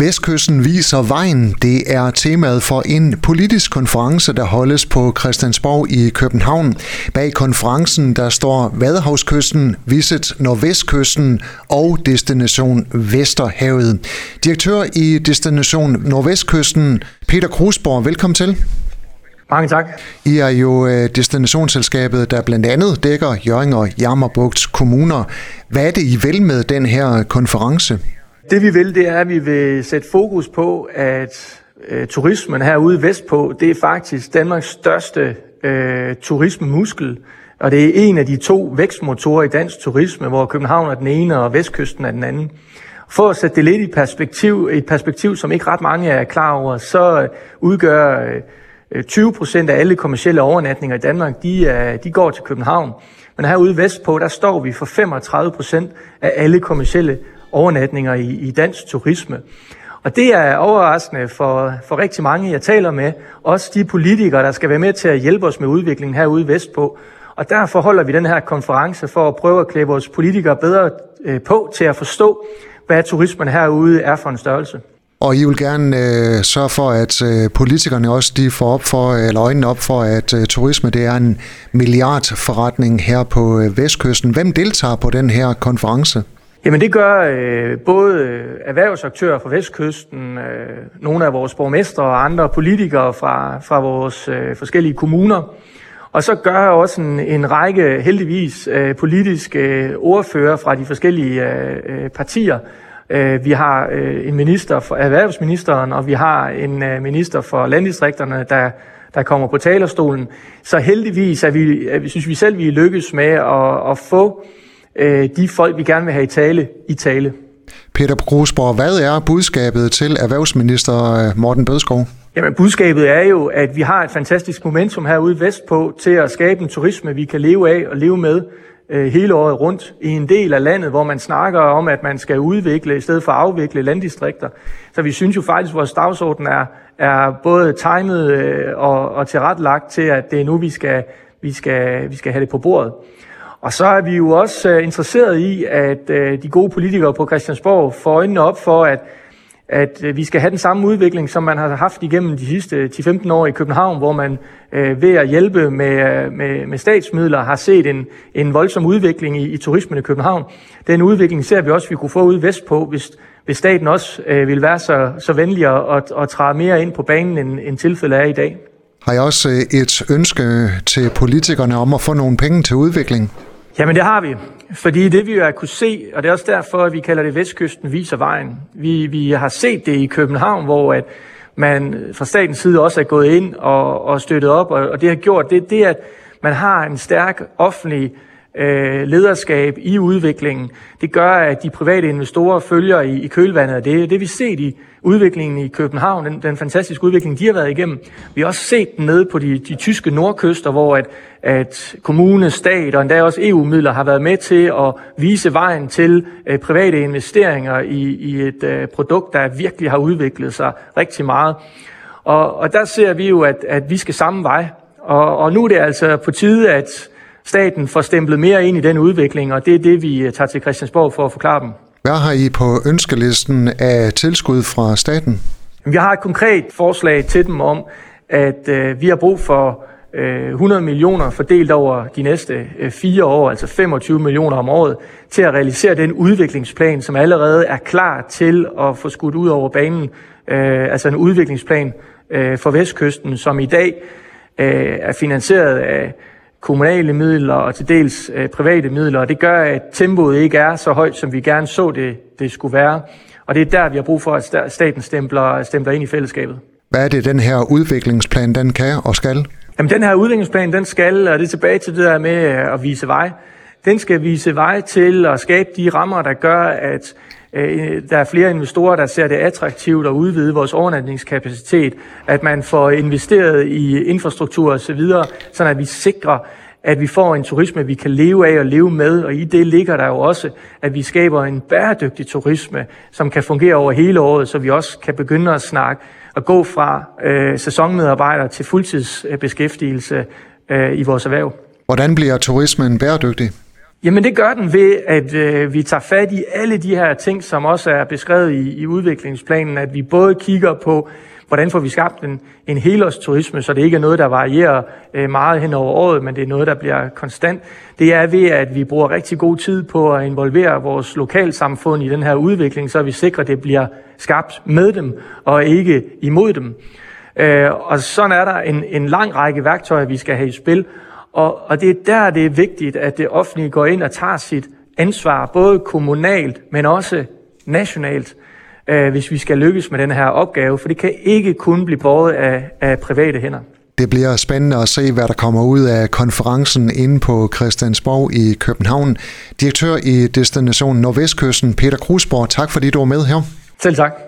Vestkysten viser vejen. Det er temaet for en politisk konference, der holdes på Christiansborg i København. Bag konferencen der står Vadehavskysten, Visit Nordvestkysten og Destination Vesterhavet. Direktør i Destination Nordvestkysten, Peter Krusborg, velkommen til. Mange tak. I er jo øh, destinationsselskabet, der blandt andet dækker Jørgen og Jammerbugt kommuner. Hvad er det, I vil med den her konference? Det vi vil, det er, at vi vil sætte fokus på, at øh, turismen herude vestpå, det er faktisk Danmarks største øh, turismemuskel. Og det er en af de to vækstmotorer i dansk turisme, hvor København er den ene og Vestkysten er den anden. For at sætte det lidt i perspektiv, et perspektiv, som ikke ret mange er klar over, så øh, udgør øh, 20 procent af alle kommersielle overnatninger i Danmark, de, er, de går til København. Men herude vestpå, der står vi for 35 procent af alle kommersielle overnatninger i, i dansk turisme. Og det er overraskende for, for rigtig mange, jeg taler med. Også de politikere, der skal være med til at hjælpe os med udviklingen herude vestpå. Og derfor holder vi den her konference for at prøve at klæde vores politikere bedre øh, på til at forstå, hvad turismen herude er for en størrelse. Og I vil gerne øh, sørge for, at øh, politikerne også de får op for, eller øjnene op for, at øh, turisme det er en milliardforretning her på øh, Vestkysten. Hvem deltager på den her konference? Jamen det gør øh, både øh, erhvervsaktører fra Vestkysten, øh, nogle af vores borgmestre og andre politikere fra, fra vores øh, forskellige kommuner. Og så gør også en, en række heldigvis øh, politiske øh, ordfører fra de forskellige øh, øh, partier. Øh, vi har øh, en minister for erhvervsministeren, og vi har en øh, minister for landdistrikterne, der, der kommer på talerstolen. Så heldigvis er vi, er, synes vi selv, vi lykkes med at, at få øh, de folk, vi gerne vil have i tale, i tale. Peter Grosborg, hvad er budskabet til erhvervsminister øh, Morten Bødskov? Jamen, budskabet er jo, at vi har et fantastisk momentum herude vestpå til at skabe en turisme, vi kan leve af og leve med øh, hele året rundt i en del af landet, hvor man snakker om, at man skal udvikle i stedet for at afvikle landdistrikter. Så vi synes jo faktisk, at vores dagsorden er, er både timet øh, og, og tilrettelagt til, at det er nu, vi skal, vi skal, vi skal have det på bordet. Og så er vi jo også øh, interesseret i, at øh, de gode politikere på Christiansborg får øjnene op for, at, at øh, vi skal have den samme udvikling, som man har haft igennem de sidste 10-15 år i København, hvor man øh, ved at hjælpe med, øh, med, med statsmidler har set en, en voldsom udvikling i, i turismen i København. Den udvikling ser vi også, at vi kunne få ud vestpå, hvis, hvis staten også øh, vil være så, så venlig at, at træde mere ind på banen, end, end tilfældet er i dag. Har jeg også øh, et ønske til politikerne om at få nogle penge til udvikling? Jamen det har vi, fordi det vi jo har kunne se, og det er også derfor, at vi kalder det Vestkysten viser vejen. Vi, vi har set det i København, hvor at man fra statens side også er gået ind og, og støttet op, og, og det har gjort, det, det at man har en stærk offentlig øh, Øh, lederskab i udviklingen. Det gør, at de private investorer følger i, i kølvandet af det. Det vi set i udviklingen i København, den, den fantastiske udvikling, de har været igennem. Vi har også set den nede på de, de tyske nordkyster, hvor at, at kommune, stat og endda også EU-midler har været med til at vise vejen til øh, private investeringer i, i et øh, produkt, der virkelig har udviklet sig rigtig meget. Og, og der ser vi jo, at, at vi skal samme vej. Og, og nu er det altså på tide, at staten får stemplet mere ind i den udvikling, og det er det, vi tager til Christiansborg for at forklare dem. Hvad har I på ønskelisten af tilskud fra staten? Vi har et konkret forslag til dem om, at øh, vi har brug for øh, 100 millioner fordelt over de næste øh, fire år, altså 25 millioner om året, til at realisere den udviklingsplan, som allerede er klar til at få skudt ud over banen. Øh, altså en udviklingsplan øh, for Vestkysten, som i dag øh, er finansieret af kommunale midler og til dels øh, private midler, og det gør, at tempoet ikke er så højt, som vi gerne så det, det skulle være. Og det er der, vi har brug for, at staten stempler, stempler ind i fællesskabet. Hvad er det, den her udviklingsplan, den kan og skal? Jamen, den her udviklingsplan, den skal, og det er tilbage til det der med øh, at vise vej, den skal vise vej til at skabe de rammer, der gør, at Øh, der er flere investorer, der ser det attraktivt at udvide vores overnatningskapacitet, at man får investeret i infrastruktur osv., så at vi sikrer, at vi får en turisme, vi kan leve af og leve med, og i det ligger der jo også, at vi skaber en bæredygtig turisme, som kan fungere over hele året, så vi også kan begynde at snakke og gå fra øh, sæsonmedarbejdere til fuldtidsbeskæftigelse øh, i vores erhverv. Hvordan bliver turismen bæredygtig? Jamen det gør den ved, at øh, vi tager fat i alle de her ting, som også er beskrevet i, i udviklingsplanen, at vi både kigger på, hvordan får vi skabt en, en helårsturisme, så det ikke er noget, der varierer øh, meget hen over året, men det er noget, der bliver konstant. Det er ved, at vi bruger rigtig god tid på at involvere vores lokalsamfund i den her udvikling, så vi sikrer, at det bliver skabt med dem og ikke imod dem. Øh, og sådan er der en, en lang række værktøjer, vi skal have i spil, og, og det er der, det er vigtigt, at det offentlige går ind og tager sit ansvar, både kommunalt, men også nationalt, øh, hvis vi skal lykkes med den her opgave, for det kan ikke kun blive båret af, af private hænder. Det bliver spændende at se, hvad der kommer ud af konferencen inde på Christiansborg i København. Direktør i Destination Nordvestkysten, Peter Krusborg, tak fordi du var med her. Selv tak.